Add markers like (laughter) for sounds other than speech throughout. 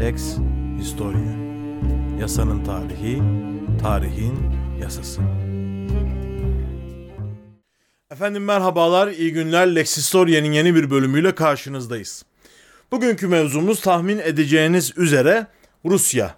Lex Historia. Yasanın tarihi, tarihin yasası. Efendim merhabalar, iyi günler. Lex Historia'nın yeni bir bölümüyle karşınızdayız. Bugünkü mevzumuz tahmin edeceğiniz üzere Rusya.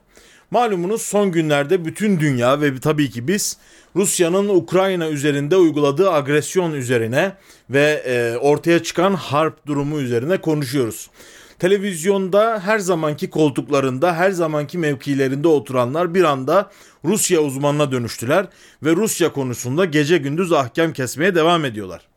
Malumunuz son günlerde bütün dünya ve tabii ki biz Rusya'nın Ukrayna üzerinde uyguladığı agresyon üzerine ve e, ortaya çıkan harp durumu üzerine konuşuyoruz. Televizyonda her zamanki koltuklarında, her zamanki mevkilerinde oturanlar bir anda Rusya uzmanına dönüştüler ve Rusya konusunda gece gündüz ahkam kesmeye devam ediyorlar.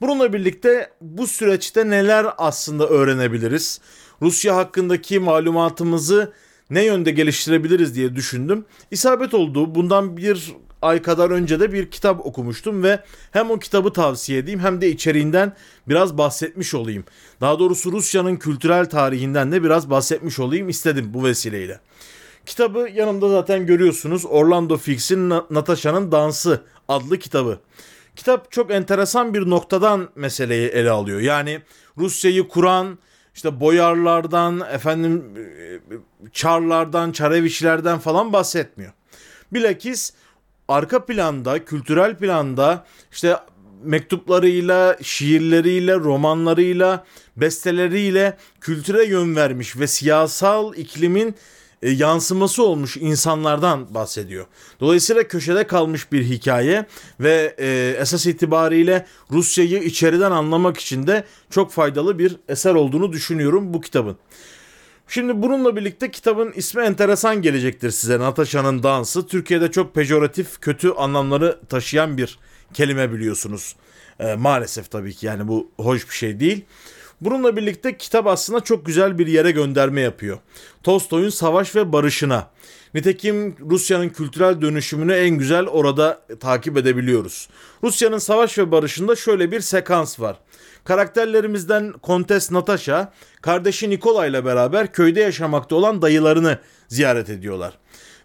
Bununla birlikte bu süreçte neler aslında öğrenebiliriz? Rusya hakkındaki malumatımızı ne yönde geliştirebiliriz diye düşündüm. İsabet oldu. Bundan bir ay kadar önce de bir kitap okumuştum ve hem o kitabı tavsiye edeyim hem de içeriğinden biraz bahsetmiş olayım. Daha doğrusu Rusya'nın kültürel tarihinden de biraz bahsetmiş olayım istedim bu vesileyle. Kitabı yanımda zaten görüyorsunuz. Orlando Fix'in Natasha'nın Dansı adlı kitabı. Kitap çok enteresan bir noktadan meseleyi ele alıyor. Yani Rusya'yı kuran, işte boyarlardan, efendim çarlardan, çareviçlerden falan bahsetmiyor. Bilakis arka planda, kültürel planda işte mektuplarıyla, şiirleriyle, romanlarıyla, besteleriyle kültüre yön vermiş ve siyasal iklimin e, yansıması olmuş insanlardan bahsediyor. Dolayısıyla köşede kalmış bir hikaye ve e, esas itibariyle Rusya'yı içeriden anlamak için de çok faydalı bir eser olduğunu düşünüyorum bu kitabın. Şimdi bununla birlikte kitabın ismi enteresan gelecektir size. Natasha'nın dansı. Türkiye'de çok pejoratif, kötü anlamları taşıyan bir kelime biliyorsunuz. E, maalesef tabii ki yani bu hoş bir şey değil. Bununla birlikte kitap aslında çok güzel bir yere gönderme yapıyor. Tolstoy'un Savaş ve Barış'ına. Nitekim Rusya'nın kültürel dönüşümünü en güzel orada takip edebiliyoruz. Rusya'nın Savaş ve Barış'ında şöyle bir sekans var. Karakterlerimizden Kontes Natasha, kardeşi Nikola ile beraber köyde yaşamakta olan dayılarını ziyaret ediyorlar.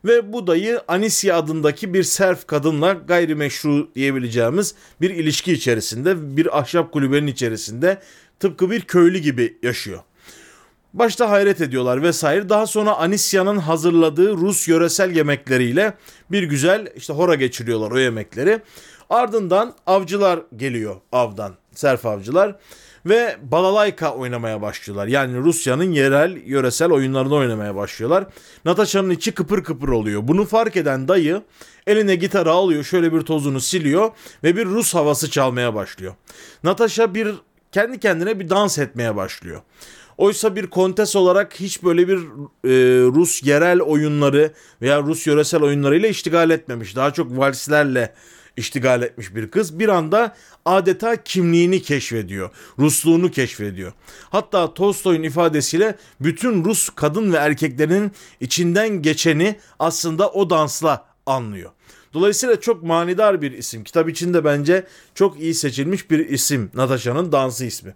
Ve bu dayı Anisya adındaki bir serf kadınla gayrimeşru diyebileceğimiz bir ilişki içerisinde, bir ahşap kulübenin içerisinde tıpkı bir köylü gibi yaşıyor. Başta hayret ediyorlar vesaire. Daha sonra Anisya'nın hazırladığı Rus yöresel yemekleriyle bir güzel işte hora geçiriyorlar o yemekleri. Ardından avcılar geliyor avdan, serf avcılar ve balalayka oynamaya başlıyorlar. Yani Rusya'nın yerel, yöresel oyunlarını oynamaya başlıyorlar. Natasha'nın içi kıpır kıpır oluyor. Bunu fark eden dayı eline gitarı alıyor, şöyle bir tozunu siliyor ve bir Rus havası çalmaya başlıyor. Natasha bir kendi kendine bir dans etmeye başlıyor. Oysa bir kontes olarak hiç böyle bir e, Rus yerel oyunları veya Rus yöresel oyunlarıyla iştigal etmemiş. Daha çok valslerle iştigal etmiş bir kız bir anda adeta kimliğini keşfediyor. Rusluğunu keşfediyor. Hatta Tolstoy'un ifadesiyle bütün Rus kadın ve erkeklerin içinden geçeni aslında o dansla anlıyor. Dolayısıyla çok manidar bir isim. Kitap içinde bence çok iyi seçilmiş bir isim. Natasha'nın dansı ismi.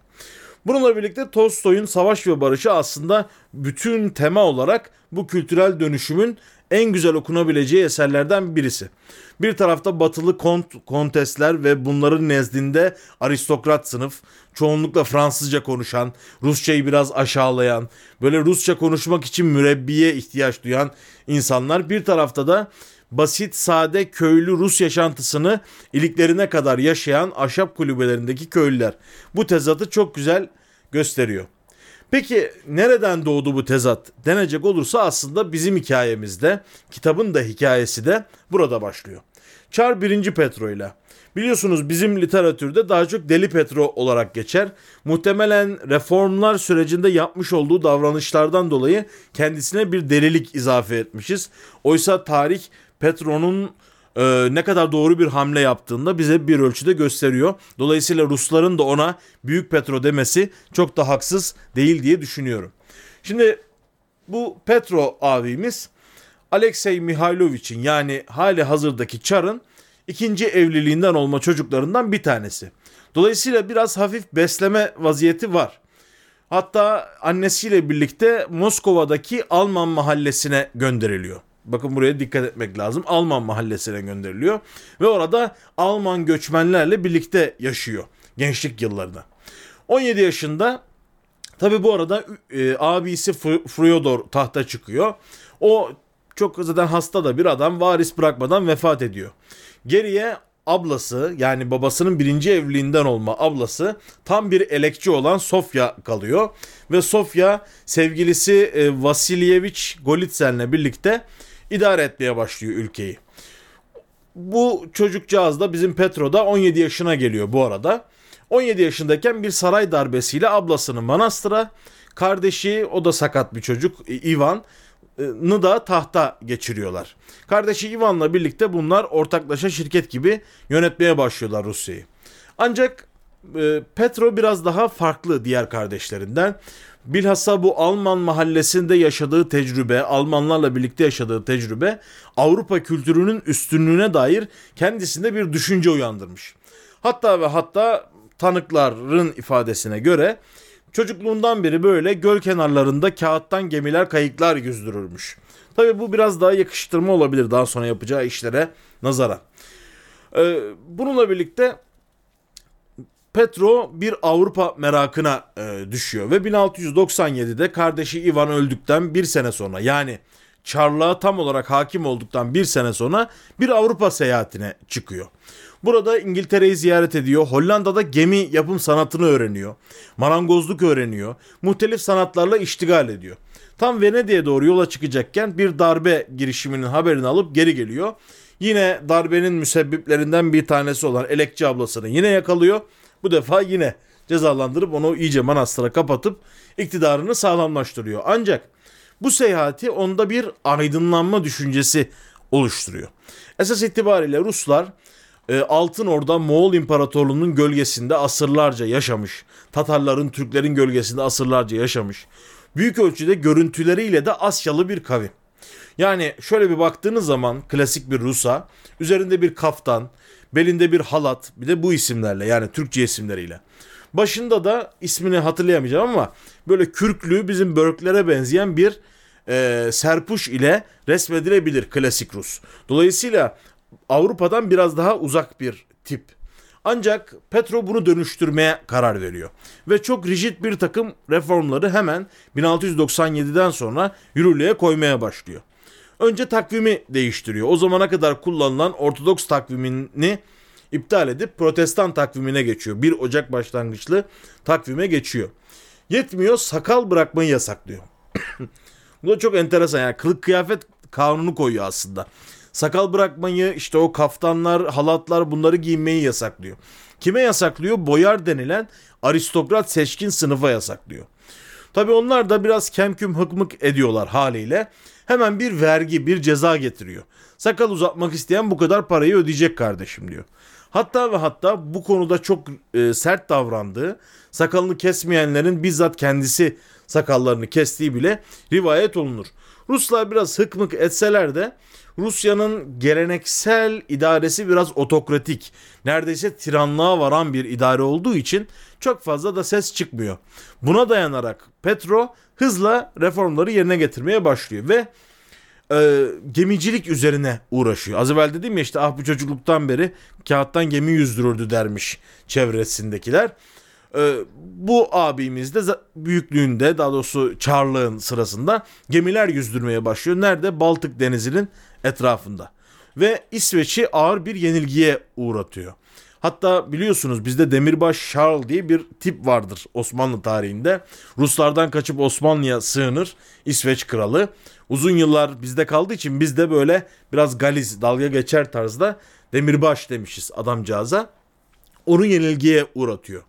Bununla birlikte Tolstoy'un Savaş ve Barış'ı aslında bütün tema olarak bu kültürel dönüşümün en güzel okunabileceği eserlerden birisi. Bir tarafta batılı kont, kontesler ve bunların nezdinde aristokrat sınıf, çoğunlukla Fransızca konuşan, Rusçayı biraz aşağılayan, böyle Rusça konuşmak için mürebbiye ihtiyaç duyan insanlar. Bir tarafta da basit, sade, köylü Rus yaşantısını iliklerine kadar yaşayan ahşap kulübelerindeki köylüler. Bu tezatı çok güzel gösteriyor. Peki nereden doğdu bu tezat denecek olursa aslında bizim hikayemizde, kitabın da hikayesi de burada başlıyor. Çar 1. Petro ile. Biliyorsunuz bizim literatürde daha çok Deli Petro olarak geçer. Muhtemelen reformlar sürecinde yapmış olduğu davranışlardan dolayı kendisine bir delilik izafe etmişiz. Oysa tarih Petro'nun e, ne kadar doğru bir hamle yaptığında bize bir ölçüde gösteriyor. Dolayısıyla Rusların da ona Büyük Petro demesi çok da haksız değil diye düşünüyorum. Şimdi bu Petro abimiz Alexey Mihailovich'in yani hali hazırdaki Çar'ın ikinci evliliğinden olma çocuklarından bir tanesi. Dolayısıyla biraz hafif besleme vaziyeti var. Hatta annesiyle birlikte Moskova'daki Alman mahallesine gönderiliyor. Bakın buraya dikkat etmek lazım. Alman mahallesine gönderiliyor ve orada Alman göçmenlerle birlikte yaşıyor gençlik yıllarında. 17 yaşında Tabi bu arada e, abisi Fyodor tahta çıkıyor. O çok zaten hasta da bir adam varis bırakmadan vefat ediyor. Geriye ablası yani babasının birinci evliliğinden olma ablası tam bir elekçi olan Sofya kalıyor. Ve Sofya sevgilisi e, Vasilyevich Golitsen'le birlikte idare etmeye başlıyor ülkeyi. Bu çocukcağız da bizim Petro'da 17 yaşına geliyor bu arada. 17 yaşındayken bir saray darbesiyle ablasını manastıra, kardeşi o da sakat bir çocuk Ivan Nı da tahta geçiriyorlar. Kardeşi Ivan'la birlikte bunlar ortaklaşa şirket gibi yönetmeye başlıyorlar Rusya'yı. Ancak e, Petro biraz daha farklı diğer kardeşlerinden. Bilhassa bu Alman mahallesinde yaşadığı tecrübe, Almanlarla birlikte yaşadığı tecrübe Avrupa kültürünün üstünlüğüne dair kendisinde bir düşünce uyandırmış. Hatta ve hatta tanıkların ifadesine göre Çocukluğundan beri böyle göl kenarlarında kağıttan gemiler kayıklar yüzdürürmüş. Tabi bu biraz daha yakıştırma olabilir daha sonra yapacağı işlere nazara. Ee, bununla birlikte Petro bir Avrupa merakına e, düşüyor ve 1697'de kardeşi Ivan öldükten bir sene sonra yani Çarlığa tam olarak hakim olduktan bir sene sonra bir Avrupa seyahatine çıkıyor. Burada İngiltere'yi ziyaret ediyor. Hollanda'da gemi yapım sanatını öğreniyor. Marangozluk öğreniyor. Muhtelif sanatlarla iştigal ediyor. Tam Venedik'e doğru yola çıkacakken bir darbe girişiminin haberini alıp geri geliyor. Yine darbenin müsebbiplerinden bir tanesi olan Elekçi ablasını yine yakalıyor. Bu defa yine cezalandırıp onu iyice manastıra kapatıp iktidarını sağlamlaştırıyor. Ancak bu seyahati onda bir aydınlanma düşüncesi oluşturuyor. Esas itibariyle Ruslar e, Altın Orda Moğol İmparatorluğu'nun gölgesinde asırlarca yaşamış. Tatarların, Türklerin gölgesinde asırlarca yaşamış. Büyük ölçüde görüntüleriyle de Asyalı bir kavim. Yani şöyle bir baktığınız zaman klasik bir Rus'a üzerinde bir kaftan, belinde bir halat bir de bu isimlerle yani Türkçe isimleriyle. Başında da ismini hatırlayamayacağım ama böyle kürklü bizim börklere benzeyen bir e, serpuş ile resmedilebilir klasik Rus. Dolayısıyla Avrupa'dan biraz daha uzak bir tip. Ancak Petro bunu dönüştürmeye karar veriyor. Ve çok rigid bir takım reformları hemen 1697'den sonra yürürlüğe koymaya başlıyor. Önce takvimi değiştiriyor. O zamana kadar kullanılan Ortodoks takvimini iptal edip Protestan takvimine geçiyor. 1 Ocak başlangıçlı takvime geçiyor. Yetmiyor sakal bırakmayı yasaklıyor. (coughs) Bu da çok enteresan yani kılık kıyafet kanunu koyuyor aslında. Sakal bırakmayı işte o kaftanlar, halatlar bunları giymeyi yasaklıyor. Kime yasaklıyor? Boyar denilen aristokrat seçkin sınıfa yasaklıyor. Tabi onlar da biraz kemküm hıkmık ediyorlar haliyle. Hemen bir vergi, bir ceza getiriyor. Sakal uzatmak isteyen bu kadar parayı ödeyecek kardeşim diyor. Hatta ve hatta bu konuda çok e, sert davrandığı, sakalını kesmeyenlerin bizzat kendisi sakallarını kestiği bile rivayet olunur. Ruslar biraz hıkmık etseler de Rusya'nın geleneksel idaresi biraz otokratik, neredeyse tiranlığa varan bir idare olduğu için çok fazla da ses çıkmıyor. Buna dayanarak Petro hızla reformları yerine getirmeye başlıyor ve e, gemicilik üzerine uğraşıyor. Az evvel dedim ya işte ah bu çocukluktan beri kağıttan gemi yüzdürürdü dermiş çevresindekiler. E, bu abimiz de büyüklüğünde daha doğrusu çarlığın sırasında gemiler yüzdürmeye başlıyor. Nerede? Baltık Denizi'nin etrafında. Ve İsveç'i ağır bir yenilgiye uğratıyor. Hatta biliyorsunuz bizde Demirbaş Charles diye bir tip vardır Osmanlı tarihinde. Ruslardan kaçıp Osmanlı'ya sığınır İsveç kralı. Uzun yıllar bizde kaldığı için biz de böyle biraz galiz dalga geçer tarzda Demirbaş demişiz adamcağıza. Onu yenilgiye uğratıyor.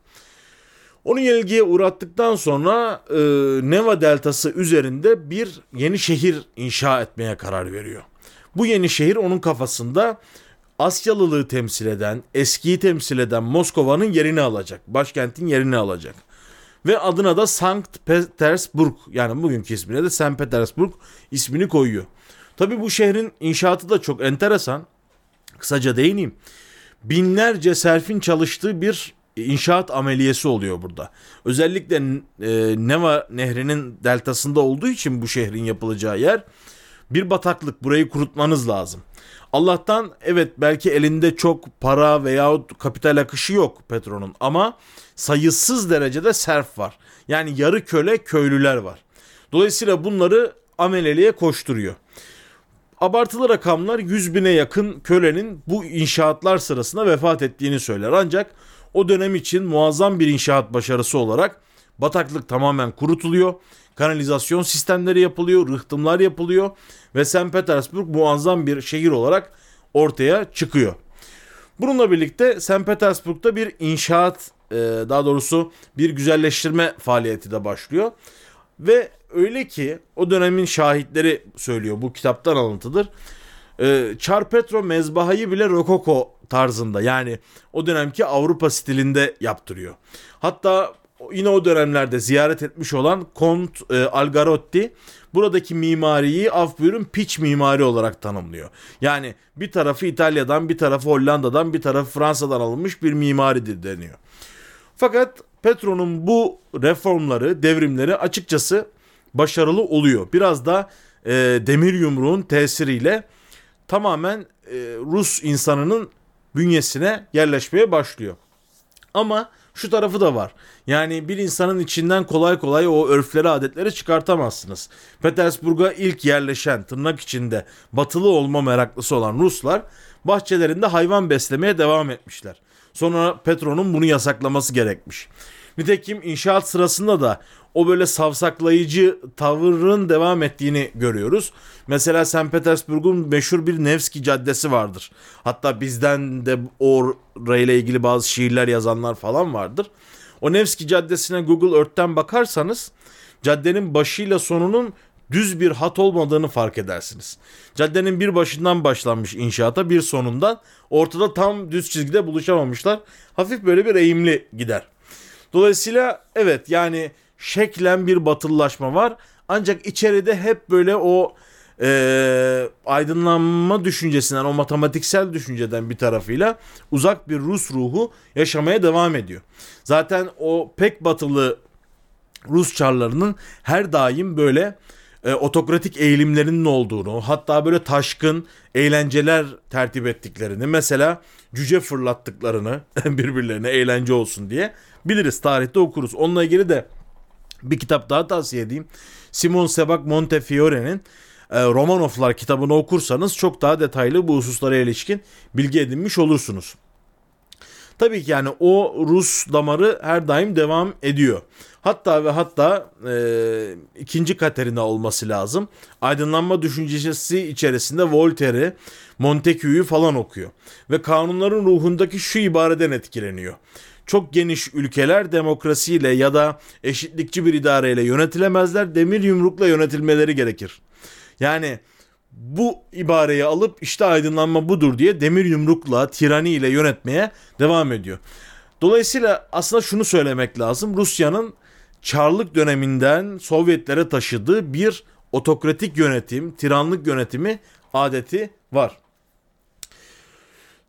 Onu yenilgiye uğrattıktan sonra e, Neva Deltası üzerinde bir yeni şehir inşa etmeye karar veriyor. Bu yeni şehir onun kafasında Asyalılığı temsil eden, eskiyi temsil eden Moskova'nın yerini alacak. Başkentin yerini alacak. Ve adına da Sankt Petersburg yani bugünkü ismine de St. Petersburg ismini koyuyor. Tabi bu şehrin inşaatı da çok enteresan. Kısaca değineyim. Binlerce serfin çalıştığı bir inşaat ameliyesi oluyor burada. Özellikle e, Neva nehrinin deltasında olduğu için bu şehrin yapılacağı yer Bir bataklık burayı kurutmanız lazım. Allah'tan evet belki elinde çok para veyahut kapital akışı yok Petron'un ama sayısız derecede serf var. Yani yarı köle köylüler var. Dolayısıyla bunları ameleliğe koşturuyor. Abartılı rakamlar 100 bine yakın kölenin bu inşaatlar sırasında vefat ettiğini söyler. Ancak o dönem için muazzam bir inşaat başarısı olarak bataklık tamamen kurutuluyor. Kanalizasyon sistemleri yapılıyor, rıhtımlar yapılıyor ve St. Petersburg muazzam bir şehir olarak ortaya çıkıyor. Bununla birlikte St. Petersburg'da bir inşaat, e, daha doğrusu bir güzelleştirme faaliyeti de başlıyor. Ve öyle ki o dönemin şahitleri söylüyor bu kitaptan alıntıdır. Ee, Çar Petro mezbahayı bile rokoko tarzında yani o dönemki Avrupa stilinde yaptırıyor. Hatta yine o dönemlerde ziyaret etmiş olan Kont e, Algarotti buradaki mimariyi af buyurun piç mimari olarak tanımlıyor. Yani bir tarafı İtalya'dan, bir tarafı Hollanda'dan, bir tarafı Fransa'dan alınmış bir mimaridir deniyor. Fakat Petro'nun bu reformları, devrimleri açıkçası başarılı oluyor. Biraz da e, demir yumruğun tesiriyle tamamen e, Rus insanının bünyesine yerleşmeye başlıyor. Ama şu tarafı da var. Yani bir insanın içinden kolay kolay o örfleri adetleri çıkartamazsınız. Petersburg'a ilk yerleşen tırnak içinde batılı olma meraklısı olan Ruslar bahçelerinde hayvan beslemeye devam etmişler. Sonra Petro'nun bunu yasaklaması gerekmiş. Nitekim inşaat sırasında da o böyle savsaklayıcı tavırın devam ettiğini görüyoruz. Mesela St. Petersburg'un meşhur bir Nevski Caddesi vardır. Hatta bizden de orayla ilgili bazı şiirler yazanlar falan vardır. O Nevski Caddesi'ne Google Earth'ten bakarsanız caddenin başıyla sonunun düz bir hat olmadığını fark edersiniz. Caddenin bir başından başlanmış inşaata bir sonundan ortada tam düz çizgide buluşamamışlar. Hafif böyle bir eğimli gider. Dolayısıyla evet yani şeklen bir batılılaşma var. Ancak içeride hep böyle o e, aydınlanma düşüncesinden, o matematiksel düşünceden bir tarafıyla uzak bir Rus ruhu yaşamaya devam ediyor. Zaten o pek batılı Rus çarlarının her daim böyle e, otokratik eğilimlerinin olduğunu, hatta böyle taşkın eğlenceler tertip ettiklerini, mesela cüce fırlattıklarını (laughs) birbirlerine eğlence olsun diye biliriz. Tarihte okuruz. Onunla ilgili de bir kitap daha tavsiye edeyim. Simon Sebag Montefiore'nin e, Romanovlar kitabını okursanız çok daha detaylı bu hususlara ilişkin bilgi edinmiş olursunuz. Tabii ki yani o Rus damarı her daim devam ediyor. Hatta ve hatta e, ikinci Katerina olması lazım. Aydınlanma düşüncesi içerisinde Voltaire'i, Montesquieu'yu falan okuyor. Ve kanunların ruhundaki şu ibareden etkileniyor. Çok geniş ülkeler demokrasiyle ya da eşitlikçi bir idareyle yönetilemezler. Demir yumrukla yönetilmeleri gerekir. Yani bu ibareyi alıp işte aydınlanma budur diye demir yumrukla, tirani ile yönetmeye devam ediyor. Dolayısıyla aslında şunu söylemek lazım. Rusya'nın Çarlık döneminden Sovyetlere taşıdığı bir otokratik yönetim, tiranlık yönetimi adeti var.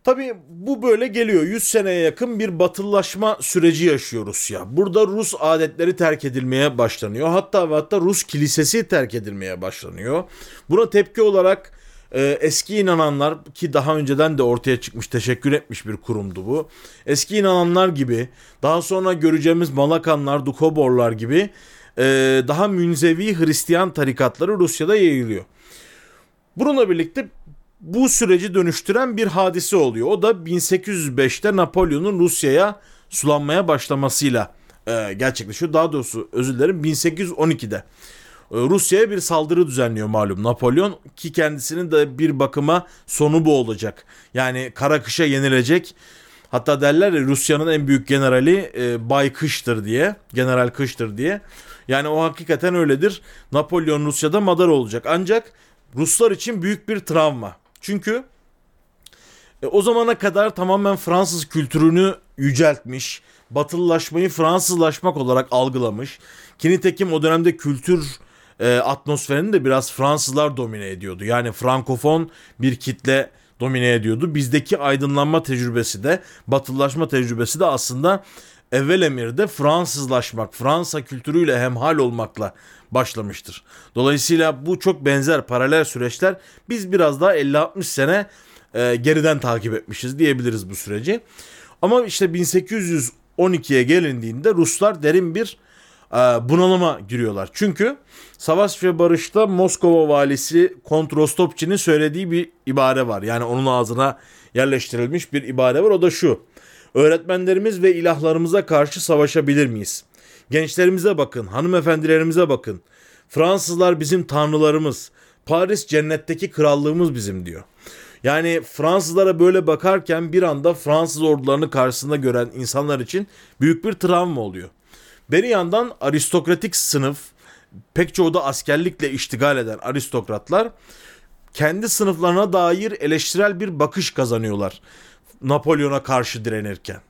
Tabi bu böyle geliyor. 100 seneye yakın bir batılılaşma süreci yaşıyor Rusya. Burada Rus adetleri terk edilmeye başlanıyor. Hatta ve hatta Rus kilisesi terk edilmeye başlanıyor. Buna tepki olarak e, eski inananlar ki daha önceden de ortaya çıkmış teşekkür etmiş bir kurumdu bu. Eski inananlar gibi daha sonra göreceğimiz Malakanlar, Dukoborlar gibi e, daha münzevi Hristiyan tarikatları Rusya'da yayılıyor. Bununla birlikte bu süreci dönüştüren bir hadise oluyor. O da 1805'te Napolyon'un Rusya'ya sulanmaya başlamasıyla e, gerçekleşiyor. Daha doğrusu özür dilerim 1812'de. E, Rusya'ya bir saldırı düzenliyor malum Napolyon ki kendisinin de bir bakıma sonu bu olacak. Yani kara kışa yenilecek. Hatta derler ya Rusya'nın en büyük generali e, Bay Kış'tır diye. General Kış'tır diye. Yani o hakikaten öyledir. Napolyon Rusya'da madar olacak. Ancak Ruslar için büyük bir travma. Çünkü e, o zamana kadar tamamen Fransız kültürünü yüceltmiş, batılılaşmayı Fransızlaşmak olarak algılamış. Ki nitekim o dönemde kültür e, atmosferini de biraz Fransızlar domine ediyordu. Yani frankofon bir kitle domine ediyordu. Bizdeki aydınlanma tecrübesi de, batılılaşma tecrübesi de aslında evvel emirde Fransızlaşmak, Fransa kültürüyle hemhal olmakla başlamıştır. Dolayısıyla bu çok benzer paralel süreçler biz biraz daha 50-60 sene e, geriden takip etmişiz diyebiliriz bu süreci. Ama işte 1812'ye gelindiğinde Ruslar derin bir e, bunalıma giriyorlar. Çünkü Savaş ve Barış'ta Moskova valisi Kont Rostopçi'nin söylediği bir ibare var. Yani onun ağzına yerleştirilmiş bir ibare var. O da şu. Öğretmenlerimiz ve ilahlarımıza karşı savaşabilir miyiz? Gençlerimize bakın, hanımefendilerimize bakın. Fransızlar bizim tanrılarımız. Paris cennetteki krallığımız bizim diyor. Yani Fransızlara böyle bakarken bir anda Fransız ordularını karşısında gören insanlar için büyük bir travma oluyor. Bir yandan aristokratik sınıf, pek çoğu da askerlikle iştigal eden aristokratlar kendi sınıflarına dair eleştirel bir bakış kazanıyorlar. Napolyon'a karşı direnirken.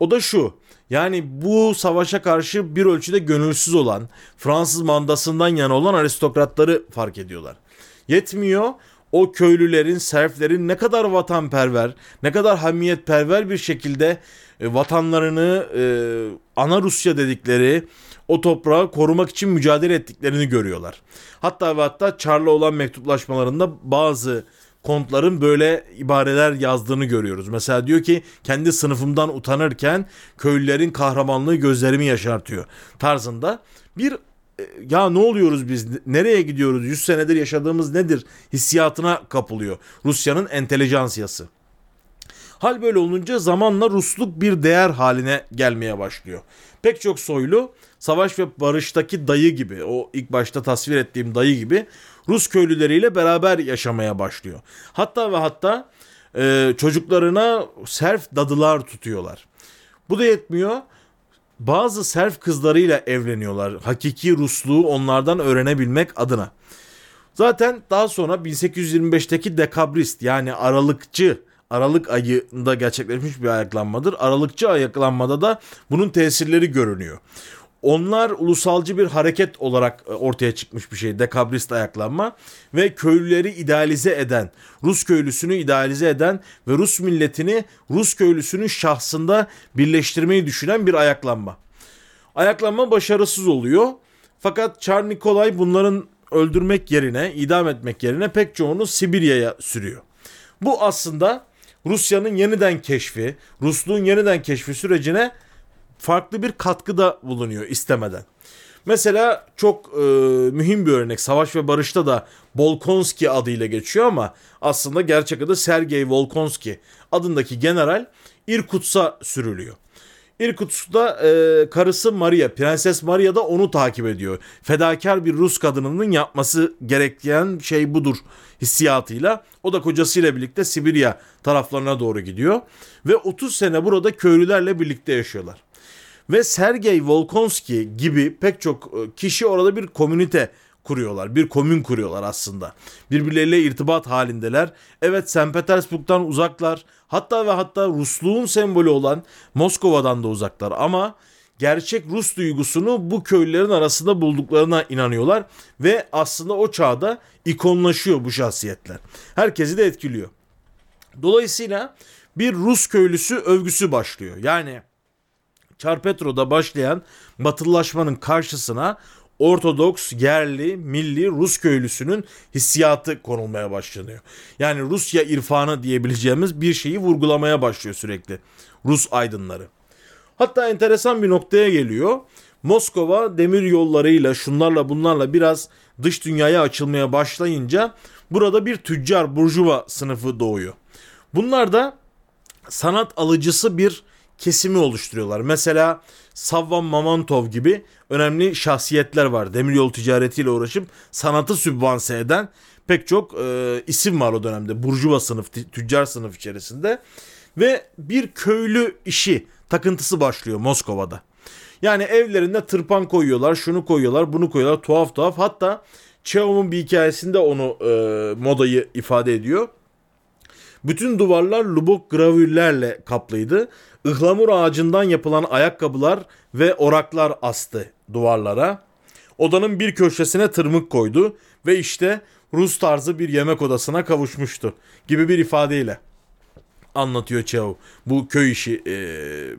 O da şu. Yani bu savaşa karşı bir ölçüde gönülsüz olan, Fransız mandasından yana olan aristokratları fark ediyorlar. Yetmiyor o köylülerin, serflerin ne kadar vatanperver, ne kadar hamiyetperver bir şekilde e, vatanlarını e, ana Rusya dedikleri o toprağı korumak için mücadele ettiklerini görüyorlar. Hatta ve hatta Çar'la olan mektuplaşmalarında bazı kontların böyle ibareler yazdığını görüyoruz. Mesela diyor ki kendi sınıfımdan utanırken köylülerin kahramanlığı gözlerimi yaşartıyor tarzında bir e, ya ne oluyoruz biz nereye gidiyoruz 100 senedir yaşadığımız nedir hissiyatına kapılıyor Rusya'nın entelejansiyası. Hal böyle olunca zamanla Rusluk bir değer haline gelmeye başlıyor. Pek çok soylu Savaş ve Barış'taki dayı gibi o ilk başta tasvir ettiğim dayı gibi Rus köylüleriyle beraber yaşamaya başlıyor. Hatta ve hatta e, çocuklarına serf dadılar tutuyorlar. Bu da yetmiyor. Bazı serf kızlarıyla evleniyorlar. Hakiki Rusluğu onlardan öğrenebilmek adına. Zaten daha sonra 1825'teki dekabrist yani aralıkçı Aralık ayında gerçekleşmiş bir ayaklanmadır. Aralıkçı ayaklanmada da bunun tesirleri görünüyor. Onlar ulusalcı bir hareket olarak e, ortaya çıkmış bir şey. Dekabrist ayaklanma ve köylüleri idealize eden, Rus köylüsünü idealize eden ve Rus milletini Rus köylüsünün şahsında birleştirmeyi düşünen bir ayaklanma. Ayaklanma başarısız oluyor. Fakat Çar Nikolay bunların öldürmek yerine, idam etmek yerine pek çoğunu Sibirya'ya sürüyor. Bu aslında Rusya'nın yeniden keşfi, Rusluğun yeniden keşfi sürecine farklı bir katkıda bulunuyor istemeden. Mesela çok e, mühim bir örnek Savaş ve Barış'ta da Bolkonski adıyla geçiyor ama aslında gerçek adı Sergey Volkonski adındaki general İrkutsk'a sürülüyor. İrkutsk'ta e, karısı Maria, Prenses Maria da onu takip ediyor. Fedakar bir Rus kadınının yapması gereken şey budur hissiyatıyla. O da kocasıyla birlikte Sibirya taraflarına doğru gidiyor. Ve 30 sene burada köylülerle birlikte yaşıyorlar. Ve Sergey Volkonski gibi pek çok e, kişi orada bir komünite kuruyorlar. Bir komün kuruyorlar aslında. Birbirleriyle irtibat halindeler. Evet St. Petersburg'dan uzaklar. Hatta ve hatta Rusluğun sembolü olan Moskova'dan da uzaklar. Ama gerçek Rus duygusunu bu köylülerin arasında bulduklarına inanıyorlar. Ve aslında o çağda ikonlaşıyor bu şahsiyetler. Herkesi de etkiliyor. Dolayısıyla bir Rus köylüsü övgüsü başlıyor. Yani Çarpetro'da başlayan batılılaşmanın karşısına Ortodoks, yerli, milli Rus köylüsünün hissiyatı konulmaya başlanıyor. Yani Rusya irfanı diyebileceğimiz bir şeyi vurgulamaya başlıyor sürekli Rus aydınları. Hatta enteresan bir noktaya geliyor. Moskova demir yollarıyla şunlarla bunlarla biraz dış dünyaya açılmaya başlayınca burada bir tüccar burjuva sınıfı doğuyor. Bunlar da sanat alıcısı bir kesimi oluşturuyorlar. Mesela Savvan Mamantov gibi önemli şahsiyetler var. Demiryolu ticaretiyle uğraşıp sanatı sübvanse eden pek çok e, isim var o dönemde. Burjuva sınıf, tüccar sınıf içerisinde. Ve bir köylü işi takıntısı başlıyor Moskova'da. Yani evlerinde tırpan koyuyorlar, şunu koyuyorlar, bunu koyuyorlar. Tuhaf tuhaf. Hatta Çehov'un bir hikayesinde onu e, modayı ifade ediyor. Bütün duvarlar lubok gravürlerle kaplıydı. Ihlamur ağacından yapılan ayakkabılar ve oraklar astı duvarlara. Odanın bir köşesine tırmık koydu ve işte Rus tarzı bir yemek odasına kavuşmuştu gibi bir ifadeyle. anlatıyor Çehov bu köy işi e,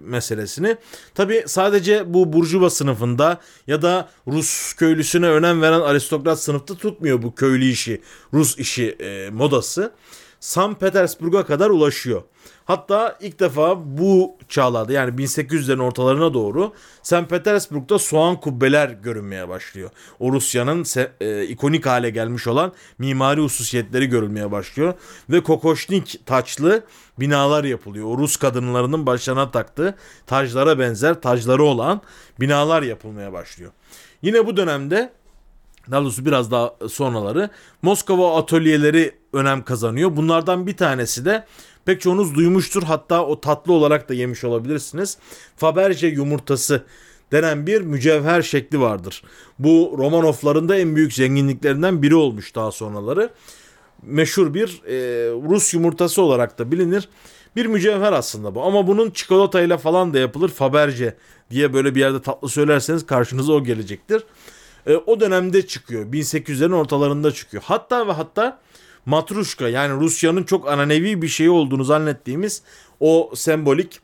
meselesini. Tabi sadece bu burjuva sınıfında ya da Rus köylüsüne önem veren aristokrat sınıfta tutmuyor bu köylü işi, Rus işi e, modası. San Petersburg'a kadar ulaşıyor. Hatta ilk defa bu çağlarda yani 1800'lerin ortalarına doğru St. Petersburg'da soğan kubbeler görünmeye başlıyor. O Rusya'nın e, ikonik hale gelmiş olan mimari hususiyetleri görülmeye başlıyor. Ve kokoşnik taçlı binalar yapılıyor. O Rus kadınlarının başlarına taktığı taclara benzer tacları olan binalar yapılmaya başlıyor. Yine bu dönemde daha doğrusu biraz daha sonraları Moskova atölyeleri önem kazanıyor. Bunlardan bir tanesi de pek çoğunuz duymuştur hatta o tatlı olarak da yemiş olabilirsiniz. Faberge yumurtası denen bir mücevher şekli vardır. Bu Romanovların da en büyük zenginliklerinden biri olmuş daha sonraları. Meşhur bir e, Rus yumurtası olarak da bilinir. Bir mücevher aslında bu ama bunun çikolatayla falan da yapılır. Faberge diye böyle bir yerde tatlı söylerseniz karşınıza o gelecektir. E, o dönemde çıkıyor. 1800'lerin ortalarında çıkıyor. Hatta ve hatta matruşka yani Rusya'nın çok ananevi bir şey olduğunu zannettiğimiz o sembolik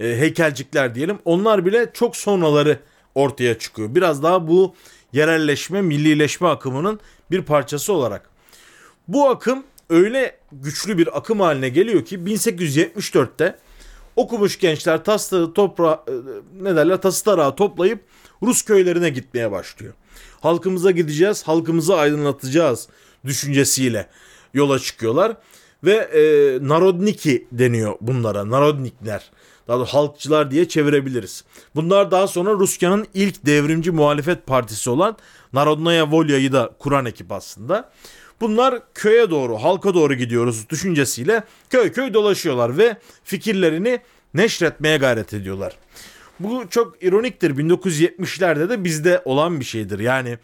e, heykelcikler diyelim. Onlar bile çok sonraları ortaya çıkıyor. Biraz daha bu yerelleşme, millileşme akımının bir parçası olarak. Bu akım öyle güçlü bir akım haline geliyor ki 1874'te okumuş gençler tasları toprağı e, ne derler tası tarağı toplayıp Rus köylerine gitmeye başlıyor. Halkımıza gideceğiz, halkımızı aydınlatacağız düşüncesiyle yola çıkıyorlar. Ve e, Narodniki deniyor bunlara, Narodnikler. Daha doğrusu halkçılar diye çevirebiliriz. Bunlar daha sonra Rusya'nın ilk devrimci muhalefet partisi olan Narodnaya Volya'yı da kuran ekip aslında. Bunlar köye doğru, halka doğru gidiyoruz düşüncesiyle köy köy dolaşıyorlar ve fikirlerini neşretmeye gayret ediyorlar. Bu çok ironiktir. 1970'lerde de bizde olan bir şeydir. Yani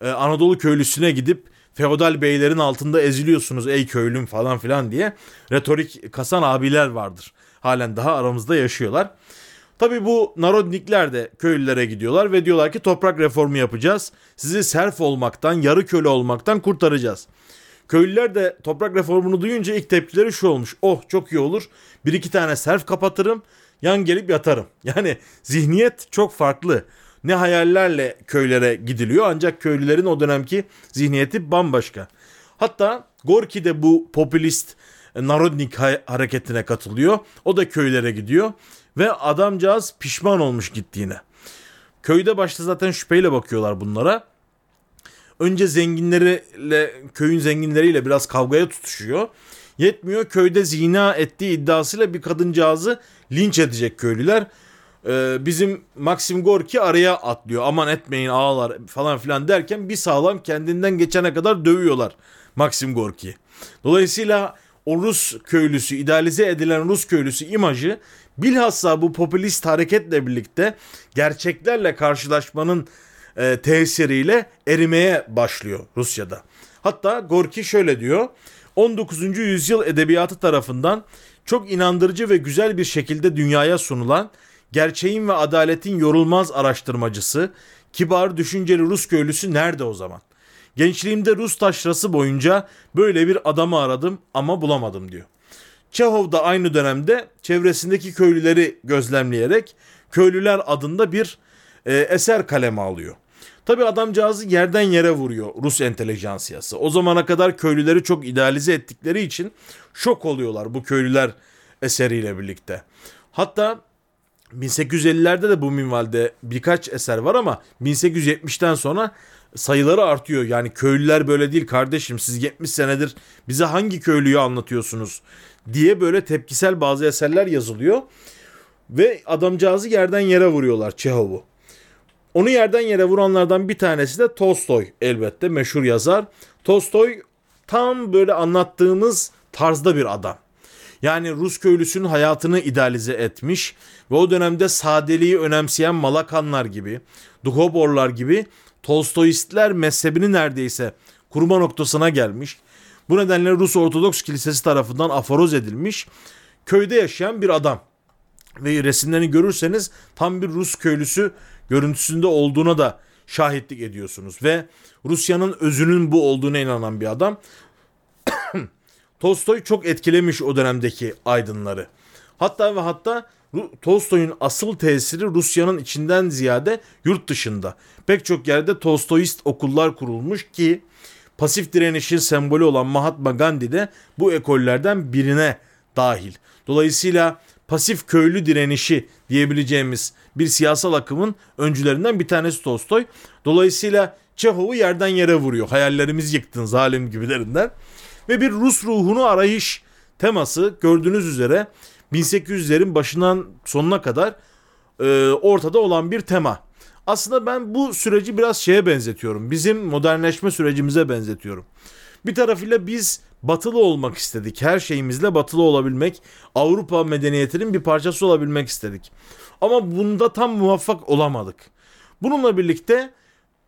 e, Anadolu köylüsüne gidip feodal beylerin altında eziliyorsunuz ey köylüm falan filan diye retorik kasan abiler vardır. Halen daha aramızda yaşıyorlar. Tabi bu narodnikler de köylülere gidiyorlar ve diyorlar ki toprak reformu yapacağız. Sizi serf olmaktan, yarı köle olmaktan kurtaracağız. Köylüler de toprak reformunu duyunca ilk tepkileri şu olmuş. Oh çok iyi olur. Bir iki tane serf kapatırım. Yan gelip yatarım. (laughs) Yani zihniyet çok farklı. Ne hayallerle köylere gidiliyor ancak köylülerin o dönemki zihniyeti bambaşka. Hatta Gorki de bu popülist Narodnik hareketine katılıyor. O da köylere gidiyor ve adamcağız pişman olmuş gittiğine. Köyde başta zaten şüpheyle bakıyorlar bunlara. Önce zenginleriyle köyün zenginleriyle biraz kavgaya tutuşuyor. Yetmiyor köyde zina ettiği iddiasıyla bir kadıncağızı linç edecek köylüler. Ee, bizim Maxim Gorki araya atlıyor. Aman etmeyin ağlar falan filan derken bir sağlam kendinden geçene kadar dövüyorlar Maxim Gorki. Dolayısıyla o Rus köylüsü, idealize edilen Rus köylüsü imajı bilhassa bu popülist hareketle birlikte gerçeklerle karşılaşmanın e, tesiriyle erimeye başlıyor Rusya'da. Hatta Gorki şöyle diyor. 19. yüzyıl edebiyatı tarafından çok inandırıcı ve güzel bir şekilde dünyaya sunulan gerçeğin ve adaletin yorulmaz araştırmacısı, kibar düşünceli Rus köylüsü nerede o zaman? Gençliğimde Rus taşrası boyunca böyle bir adamı aradım ama bulamadım diyor. Çehov da aynı dönemde çevresindeki köylüleri gözlemleyerek Köylüler adında bir e, eser kaleme alıyor. Tabi adamcağızı yerden yere vuruyor Rus entelejansiyası. O zamana kadar köylüleri çok idealize ettikleri için şok oluyorlar bu köylüler eseriyle birlikte. Hatta 1850'lerde de bu minvalde birkaç eser var ama 1870'ten sonra sayıları artıyor. Yani köylüler böyle değil kardeşim siz 70 senedir bize hangi köylüyü anlatıyorsunuz diye böyle tepkisel bazı eserler yazılıyor. Ve adamcağızı yerden yere vuruyorlar Çehov'u. Onu yerden yere vuranlardan bir tanesi de Tolstoy elbette meşhur yazar. Tolstoy tam böyle anlattığımız tarzda bir adam. Yani Rus köylüsünün hayatını idealize etmiş ve o dönemde sadeliği önemseyen Malakanlar gibi, Duhoborlar gibi Tolstoyistler mezhebini neredeyse kurma noktasına gelmiş. Bu nedenle Rus Ortodoks Kilisesi tarafından aforoz edilmiş köyde yaşayan bir adam. Ve resimlerini görürseniz tam bir Rus köylüsü görüntüsünde olduğuna da şahitlik ediyorsunuz. Ve Rusya'nın özünün bu olduğuna inanan bir adam. (coughs) Tolstoy çok etkilemiş o dönemdeki aydınları. Hatta ve hatta Tolstoy'un asıl tesiri Rusya'nın içinden ziyade yurt dışında. Pek çok yerde Tolstoyist okullar kurulmuş ki pasif direnişin sembolü olan Mahatma Gandhi de bu ekollerden birine dahil. Dolayısıyla pasif köylü direnişi diyebileceğimiz bir siyasal akımın öncülerinden bir tanesi Tolstoy. Dolayısıyla Çehov'u yerden yere vuruyor. Hayallerimiz yıktın zalim gibilerinden. Ve bir Rus ruhunu arayış teması gördüğünüz üzere 1800'lerin başından sonuna kadar e, ortada olan bir tema. Aslında ben bu süreci biraz şeye benzetiyorum. Bizim modernleşme sürecimize benzetiyorum. Bir tarafıyla biz batılı olmak istedik. Her şeyimizle batılı olabilmek, Avrupa medeniyetinin bir parçası olabilmek istedik. Ama bunda tam muvaffak olamadık. Bununla birlikte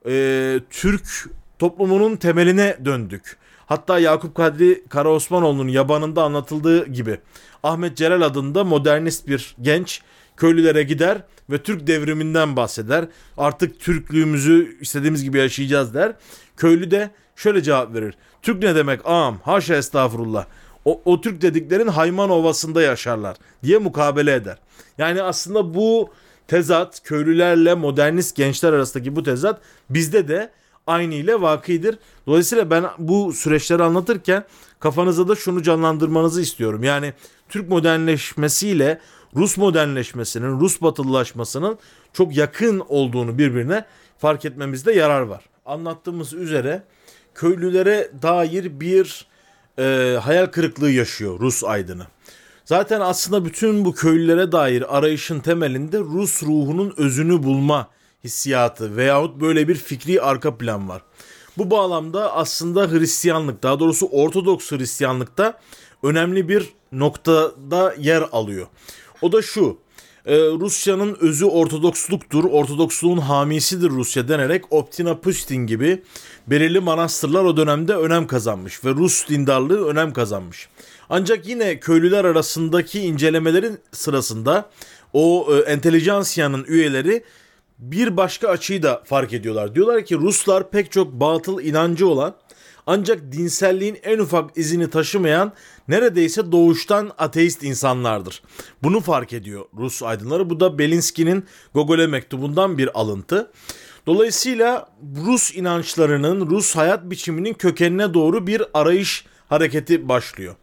e, Türk toplumunun temeline döndük. Hatta Yakup Kadri Karaosmanoğlu'nun yabanında anlatıldığı gibi Ahmet Celal adında modernist bir genç köylülere gider ve Türk devriminden bahseder. Artık Türklüğümüzü istediğimiz gibi yaşayacağız der. Köylü de şöyle cevap verir. Türk ne demek ağam haşa estağfurullah. O, o Türk dediklerin Hayman Ovası'nda yaşarlar diye mukabele eder. Yani aslında bu tezat köylülerle modernist gençler arasındaki bu tezat bizde de aynı ile vakidir. Dolayısıyla ben bu süreçleri anlatırken kafanıza da şunu canlandırmanızı istiyorum. Yani Türk modernleşmesiyle Rus modernleşmesinin, Rus batılılaşmasının çok yakın olduğunu birbirine fark etmemizde yarar var. Anlattığımız üzere köylülere dair bir e, hayal kırıklığı yaşıyor Rus aydını. Zaten aslında bütün bu köylülere dair arayışın temelinde Rus ruhunun özünü bulma hissiyatı veyahut böyle bir fikri arka plan var. Bu bağlamda aslında Hristiyanlık daha doğrusu Ortodoks Hristiyanlıkta önemli bir noktada yer alıyor. O da şu. Ee, Rusya'nın özü Ortodoksluktur, Ortodoksluğun hamisidir Rusya denerek Optina Pustin gibi belirli manastırlar o dönemde önem kazanmış ve Rus dindarlığı önem kazanmış. Ancak yine köylüler arasındaki incelemelerin sırasında o e, entelijansiyanın üyeleri bir başka açıyı da fark ediyorlar. Diyorlar ki Ruslar pek çok batıl inancı olan ancak dinselliğin en ufak izini taşımayan neredeyse doğuştan ateist insanlardır. Bunu fark ediyor Rus aydınları. Bu da Belinsky'nin Gogol'e mektubundan bir alıntı. Dolayısıyla Rus inançlarının, Rus hayat biçiminin kökenine doğru bir arayış hareketi başlıyor.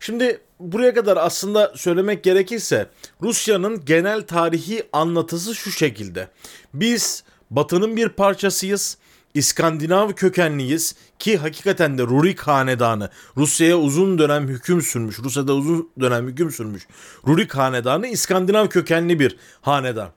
Şimdi buraya kadar aslında söylemek gerekirse Rusya'nın genel tarihi anlatısı şu şekilde. Biz Batı'nın bir parçasıyız. İskandinav kökenliyiz ki hakikaten de Rurik hanedanı Rusya'ya uzun dönem hüküm sürmüş. Rusya'da uzun dönem hüküm sürmüş. Rurik hanedanı İskandinav kökenli bir hanedan.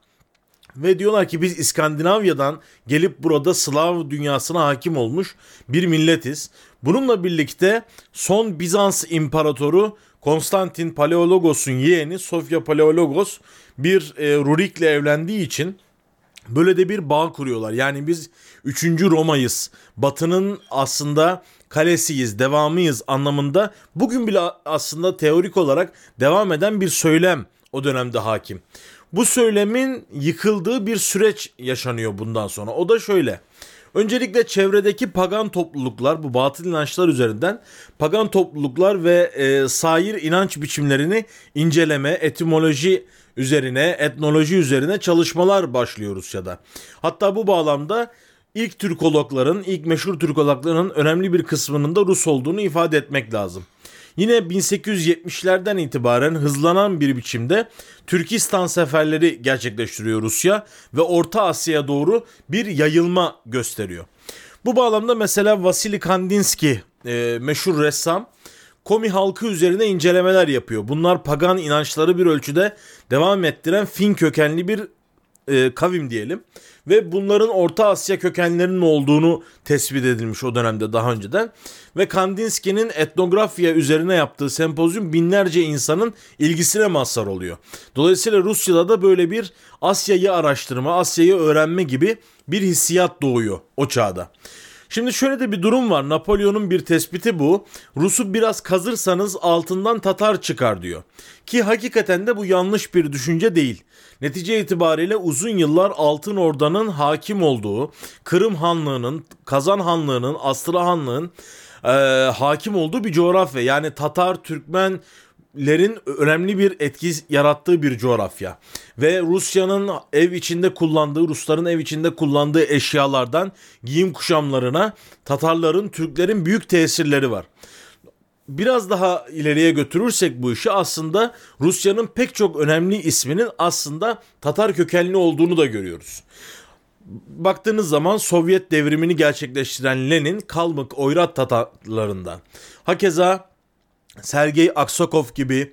Ve diyorlar ki biz İskandinavya'dan gelip burada Slav dünyasına hakim olmuş bir milletiz. Bununla birlikte son Bizans imparatoru Konstantin Paleologos'un yeğeni Sofya Paleologos bir e, Rurik'le evlendiği için böyle de bir bağ kuruyorlar. Yani biz 3. Roma'yız. Batı'nın aslında kalesiyiz, devamıyız anlamında bugün bile aslında teorik olarak devam eden bir söylem o dönemde hakim. Bu söylemin yıkıldığı bir süreç yaşanıyor bundan sonra. O da şöyle. Öncelikle çevredeki pagan topluluklar bu batıl inançlar üzerinden pagan topluluklar ve e, sair inanç biçimlerini inceleme, etimoloji üzerine, etnoloji üzerine çalışmalar başlıyor Rusya'da. Hatta bu bağlamda ilk Türkologların, ilk meşhur Türkologların önemli bir kısmının da Rus olduğunu ifade etmek lazım. Yine 1870'lerden itibaren hızlanan bir biçimde Türkistan seferleri gerçekleştiriyor Rusya ve Orta Asya'ya doğru bir yayılma gösteriyor. Bu bağlamda mesela Vasily Kandinsky e, meşhur ressam Komi halkı üzerine incelemeler yapıyor. Bunlar pagan inançları bir ölçüde devam ettiren Fin kökenli bir e, kavim diyelim. Ve bunların Orta Asya kökenlerinin olduğunu tespit edilmiş o dönemde daha önceden. Ve Kandinsky'nin etnografya üzerine yaptığı sempozyum binlerce insanın ilgisine mazhar oluyor. Dolayısıyla Rusya'da da böyle bir Asya'yı araştırma, Asya'yı öğrenme gibi bir hissiyat doğuyor o çağda. Şimdi şöyle de bir durum var. Napolyon'un bir tespiti bu. Rus'u biraz kazırsanız altından Tatar çıkar diyor. Ki hakikaten de bu yanlış bir düşünce değil. Netice itibariyle uzun yıllar Altın Orda'nın hakim olduğu, Kırım Hanlığı'nın, Kazan Hanlığı'nın, Astra Hanlığı'nın e, hakim olduğu bir coğrafya. Yani Tatar, Türkmen, lerin önemli bir etki yarattığı bir coğrafya. Ve Rusya'nın ev içinde kullandığı, Rusların ev içinde kullandığı eşyalardan giyim kuşamlarına Tatarların, Türklerin büyük tesirleri var. Biraz daha ileriye götürürsek bu işi aslında Rusya'nın pek çok önemli isminin aslında Tatar kökenli olduğunu da görüyoruz. Baktığınız zaman Sovyet devrimini gerçekleştiren Lenin Kalmık Oyrat Tatarlarından. Hakeza Sergey Aksakov gibi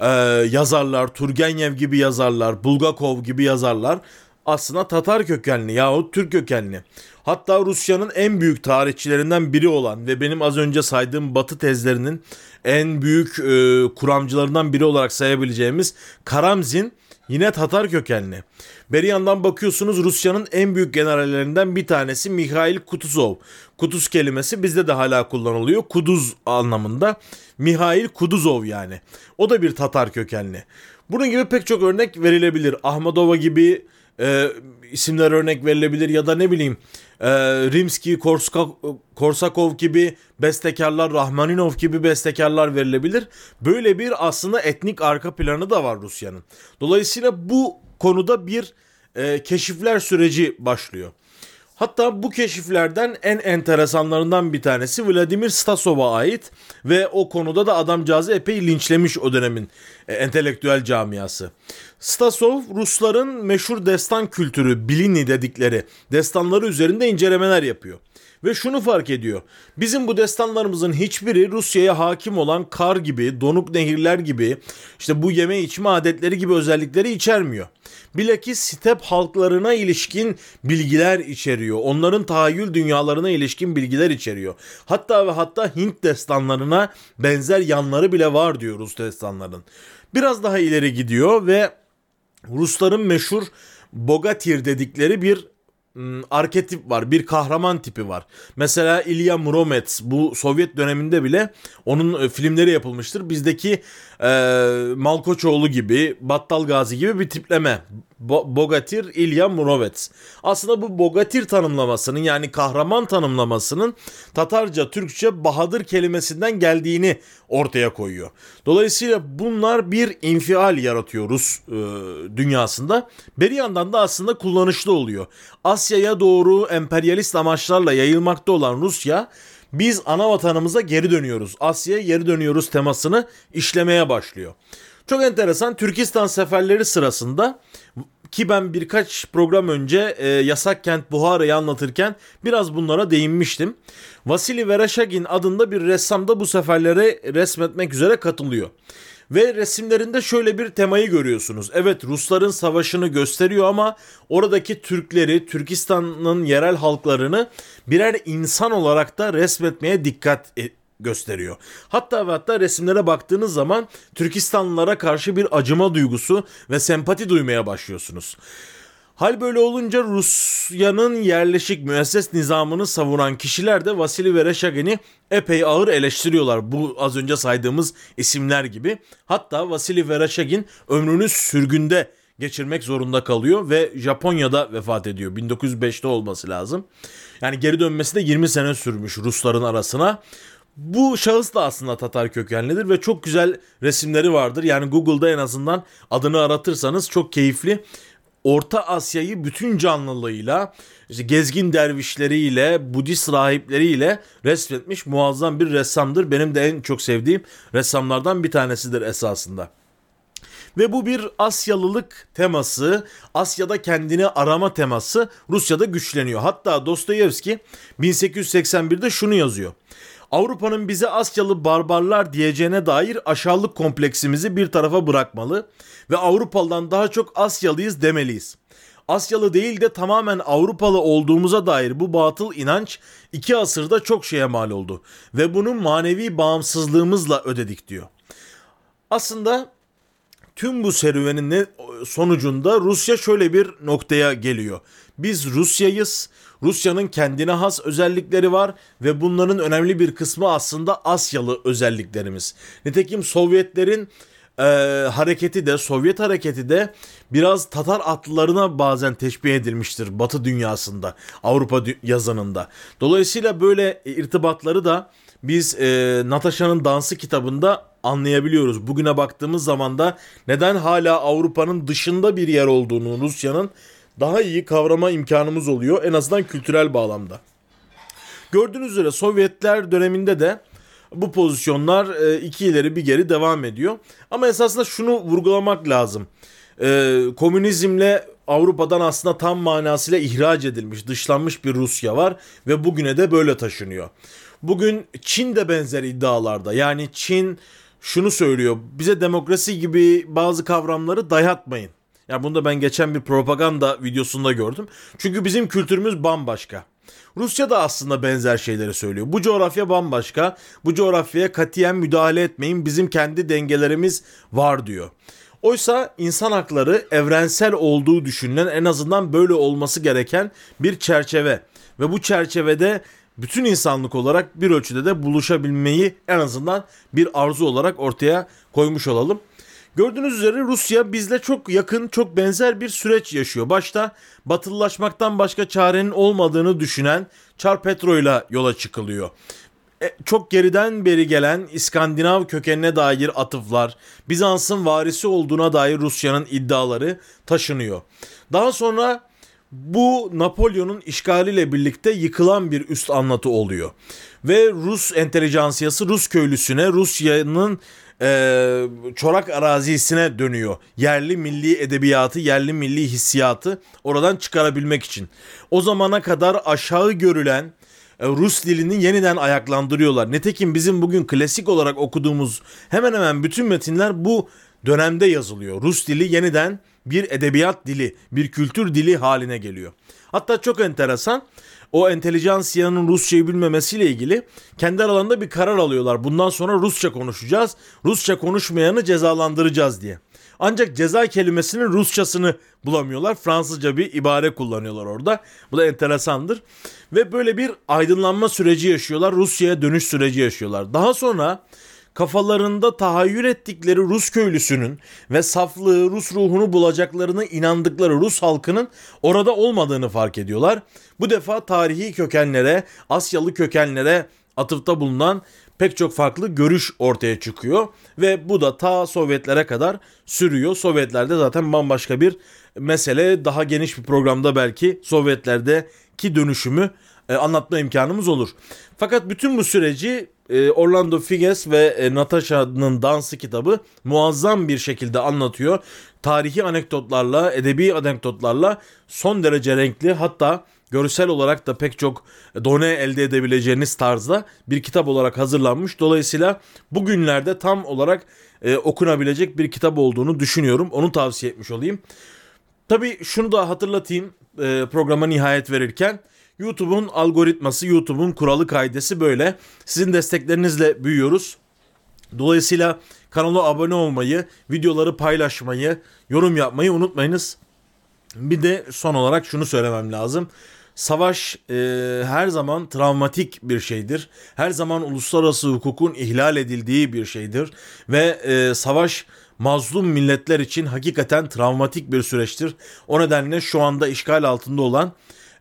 e, yazarlar, Turgenev gibi yazarlar, Bulgakov gibi yazarlar aslında Tatar kökenli yahut Türk kökenli. Hatta Rusya'nın en büyük tarihçilerinden biri olan ve benim az önce saydığım Batı tezlerinin en büyük e, kuramcılarından biri olarak sayabileceğimiz Karamzin Yine Tatar kökenli. Beri yandan bakıyorsunuz Rusya'nın en büyük generallerinden bir tanesi Mihail Kutuzov. Kutuz kelimesi bizde de hala kullanılıyor. Kuduz anlamında. Mihail Kuduzov yani. O da bir Tatar kökenli. Bunun gibi pek çok örnek verilebilir. Ahmadova gibi e, isimler örnek verilebilir ya da ne bileyim e, Rimski, Korska, Korsakov gibi bestekarlar, Rahmaninov gibi bestekarlar verilebilir. Böyle bir aslında etnik arka planı da var Rusya'nın. Dolayısıyla bu konuda bir e, keşifler süreci başlıyor. Hatta bu keşiflerden en enteresanlarından bir tanesi Vladimir Stasov'a ait ve o konuda da adamcağızı epey linçlemiş o dönemin e, entelektüel camiası. Stasov Rusların meşhur destan kültürü Bilini dedikleri destanları üzerinde incelemeler yapıyor. Ve şunu fark ediyor. Bizim bu destanlarımızın hiçbiri Rusya'ya hakim olan kar gibi, donuk nehirler gibi, işte bu yeme içme adetleri gibi özellikleri içermiyor. Bilakis step halklarına ilişkin bilgiler içeriyor. Onların tahayyül dünyalarına ilişkin bilgiler içeriyor. Hatta ve hatta Hint destanlarına benzer yanları bile var diyor Rus destanların. Biraz daha ileri gidiyor ve Rusların meşhur Bogatir dedikleri bir arketip var. Bir kahraman tipi var. Mesela İlya Muromets bu Sovyet döneminde bile onun e, filmleri yapılmıştır. Bizdeki e, Malkoçoğlu gibi, Battal Gazi gibi bir tipleme. Bo- Bogatir İlya Murovets. Aslında bu Bogatir tanımlamasının yani kahraman tanımlamasının Tatarca, Türkçe Bahadır kelimesinden geldiğini ortaya koyuyor. Dolayısıyla bunlar bir infial yaratıyor Rus e, dünyasında. Bir yandan da aslında kullanışlı oluyor. Asya'ya doğru emperyalist amaçlarla yayılmakta olan Rusya biz ana vatanımıza geri dönüyoruz. Asya'ya geri dönüyoruz temasını işlemeye başlıyor. Çok enteresan Türkistan seferleri sırasında ki ben birkaç program önce e, Yasak Kent Buhara'yı anlatırken biraz bunlara değinmiştim. Vasili Vereshagin adında bir ressam da bu seferlere resmetmek üzere katılıyor. Ve resimlerinde şöyle bir temayı görüyorsunuz. Evet Rusların savaşını gösteriyor ama oradaki Türkleri, Türkistan'ın yerel halklarını birer insan olarak da resmetmeye dikkat e- gösteriyor. Hatta ve hatta resimlere baktığınız zaman Türkistanlılara karşı bir acıma duygusu ve sempati duymaya başlıyorsunuz. Hal böyle olunca Rusya'nın yerleşik müesses nizamını savunan kişiler de Vasili Vereshagin'i epey ağır eleştiriyorlar. Bu az önce saydığımız isimler gibi. Hatta Vasili Vereshagin ömrünü sürgünde geçirmek zorunda kalıyor ve Japonya'da vefat ediyor. 1905'te olması lazım. Yani geri dönmesi de 20 sene sürmüş Rusların arasına. Bu şahıs da aslında Tatar kökenlidir ve çok güzel resimleri vardır. Yani Google'da en azından adını aratırsanız çok keyifli Orta Asya'yı bütün canlılığıyla, işte gezgin dervişleriyle, Budist rahipleriyle resmetmiş muazzam bir ressamdır. Benim de en çok sevdiğim ressamlardan bir tanesidir esasında. Ve bu bir Asyalılık teması, Asya'da kendini arama teması Rusya'da güçleniyor. Hatta Dostoyevski 1881'de şunu yazıyor. Avrupa'nın bize Asyalı barbarlar diyeceğine dair aşağılık kompleksimizi bir tarafa bırakmalı ve Avrupalıdan daha çok Asyalıyız demeliyiz. Asyalı değil de tamamen Avrupalı olduğumuza dair bu batıl inanç iki asırda çok şeye mal oldu ve bunu manevi bağımsızlığımızla ödedik diyor. Aslında tüm bu serüvenin sonucunda Rusya şöyle bir noktaya geliyor. Biz Rusya'yız. Rusya'nın kendine has özellikleri var ve bunların önemli bir kısmı aslında Asyalı özelliklerimiz. Nitekim Sovyetlerin e, hareketi de Sovyet hareketi de biraz Tatar atlılarına bazen teşbih edilmiştir Batı dünyasında Avrupa yazanında. Dolayısıyla böyle irtibatları da biz e, Natasha'nın Dansı kitabında anlayabiliyoruz. Bugüne baktığımız zaman da neden hala Avrupa'nın dışında bir yer olduğunu Rusya'nın daha iyi kavrama imkanımız oluyor. En azından kültürel bağlamda. Gördüğünüz üzere Sovyetler döneminde de bu pozisyonlar e, iki ileri bir geri devam ediyor. Ama esasında şunu vurgulamak lazım. E, komünizmle Avrupa'dan aslında tam manasıyla ihraç edilmiş, dışlanmış bir Rusya var ve bugüne de böyle taşınıyor. Bugün Çin de benzer iddialarda. Yani Çin şunu söylüyor. Bize demokrasi gibi bazı kavramları dayatmayın. Yani bunu da ben geçen bir propaganda videosunda gördüm. Çünkü bizim kültürümüz bambaşka. Rusya da aslında benzer şeyleri söylüyor. Bu coğrafya bambaşka. Bu coğrafyaya katiyen müdahale etmeyin. Bizim kendi dengelerimiz var diyor. Oysa insan hakları evrensel olduğu düşünülen en azından böyle olması gereken bir çerçeve. Ve bu çerçevede bütün insanlık olarak bir ölçüde de buluşabilmeyi en azından bir arzu olarak ortaya koymuş olalım. Gördüğünüz üzere Rusya bizle çok yakın, çok benzer bir süreç yaşıyor. Başta batılılaşmaktan başka çarenin olmadığını düşünen Çar Petro ile yola çıkılıyor. E, çok geriden beri gelen İskandinav kökenine dair atıflar, Bizans'ın varisi olduğuna dair Rusya'nın iddiaları taşınıyor. Daha sonra bu Napolyon'un işgaliyle birlikte yıkılan bir üst anlatı oluyor. Ve Rus entelijansiyası Rus köylüsüne Rusya'nın e, çorak arazisine dönüyor. Yerli milli edebiyatı, yerli milli hissiyatı oradan çıkarabilmek için. O zamana kadar aşağı görülen e, Rus dilini yeniden ayaklandırıyorlar. Netekim bizim bugün klasik olarak okuduğumuz hemen hemen bütün metinler bu dönemde yazılıyor. Rus dili yeniden bir edebiyat dili, bir kültür dili haline geliyor. Hatta çok enteresan o entelijansiyanın Rusçayı bilmemesiyle ilgili kendi aralarında bir karar alıyorlar. Bundan sonra Rusça konuşacağız. Rusça konuşmayanı cezalandıracağız diye. Ancak ceza kelimesinin Rusçasını bulamıyorlar. Fransızca bir ibare kullanıyorlar orada. Bu da enteresandır. Ve böyle bir aydınlanma süreci yaşıyorlar. Rusya'ya dönüş süreci yaşıyorlar. Daha sonra kafalarında tahayyül ettikleri Rus köylüsünün ve saflığı, Rus ruhunu bulacaklarını inandıkları Rus halkının orada olmadığını fark ediyorlar. Bu defa tarihi kökenlere, Asyalı kökenlere atıfta bulunan pek çok farklı görüş ortaya çıkıyor ve bu da ta Sovyetlere kadar sürüyor. Sovyetlerde zaten bambaşka bir mesele. Daha geniş bir programda belki Sovyetlerdeki dönüşümü e, anlatma imkanımız olur. Fakat bütün bu süreci e, Orlando Figes ve e, Natasha'nın dansı kitabı muazzam bir şekilde anlatıyor. Tarihi anekdotlarla, edebi anekdotlarla son derece renkli hatta görsel olarak da pek çok done elde edebileceğiniz tarzda bir kitap olarak hazırlanmış. Dolayısıyla bugünlerde tam olarak e, okunabilecek bir kitap olduğunu düşünüyorum. Onu tavsiye etmiş olayım. Tabii şunu da hatırlatayım e, programa nihayet verirken. YouTube'un algoritması, YouTube'un kuralı kaidesi böyle. Sizin desteklerinizle büyüyoruz. Dolayısıyla kanala abone olmayı, videoları paylaşmayı, yorum yapmayı unutmayınız. Bir de son olarak şunu söylemem lazım. Savaş e, her zaman travmatik bir şeydir. Her zaman uluslararası hukukun ihlal edildiği bir şeydir. Ve e, savaş mazlum milletler için hakikaten travmatik bir süreçtir. O nedenle şu anda işgal altında olan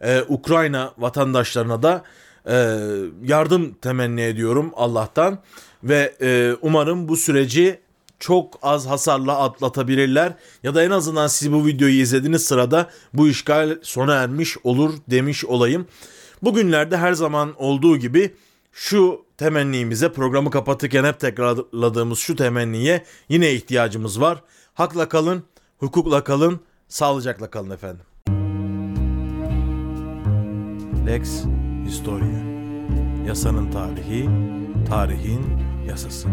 e, Ukrayna vatandaşlarına da e, yardım temenni ediyorum Allah'tan ve e, umarım bu süreci çok az hasarla atlatabilirler ya da en azından siz bu videoyu izlediğiniz sırada bu işgal sona ermiş olur demiş olayım. Bugünlerde her zaman olduğu gibi şu temennimize programı kapatırken hep tekrarladığımız şu temenniye yine ihtiyacımız var. Hakla kalın, hukukla kalın, sağlıcakla kalın efendim. Lex Historia Yasanın tarihi, tarihin yasası.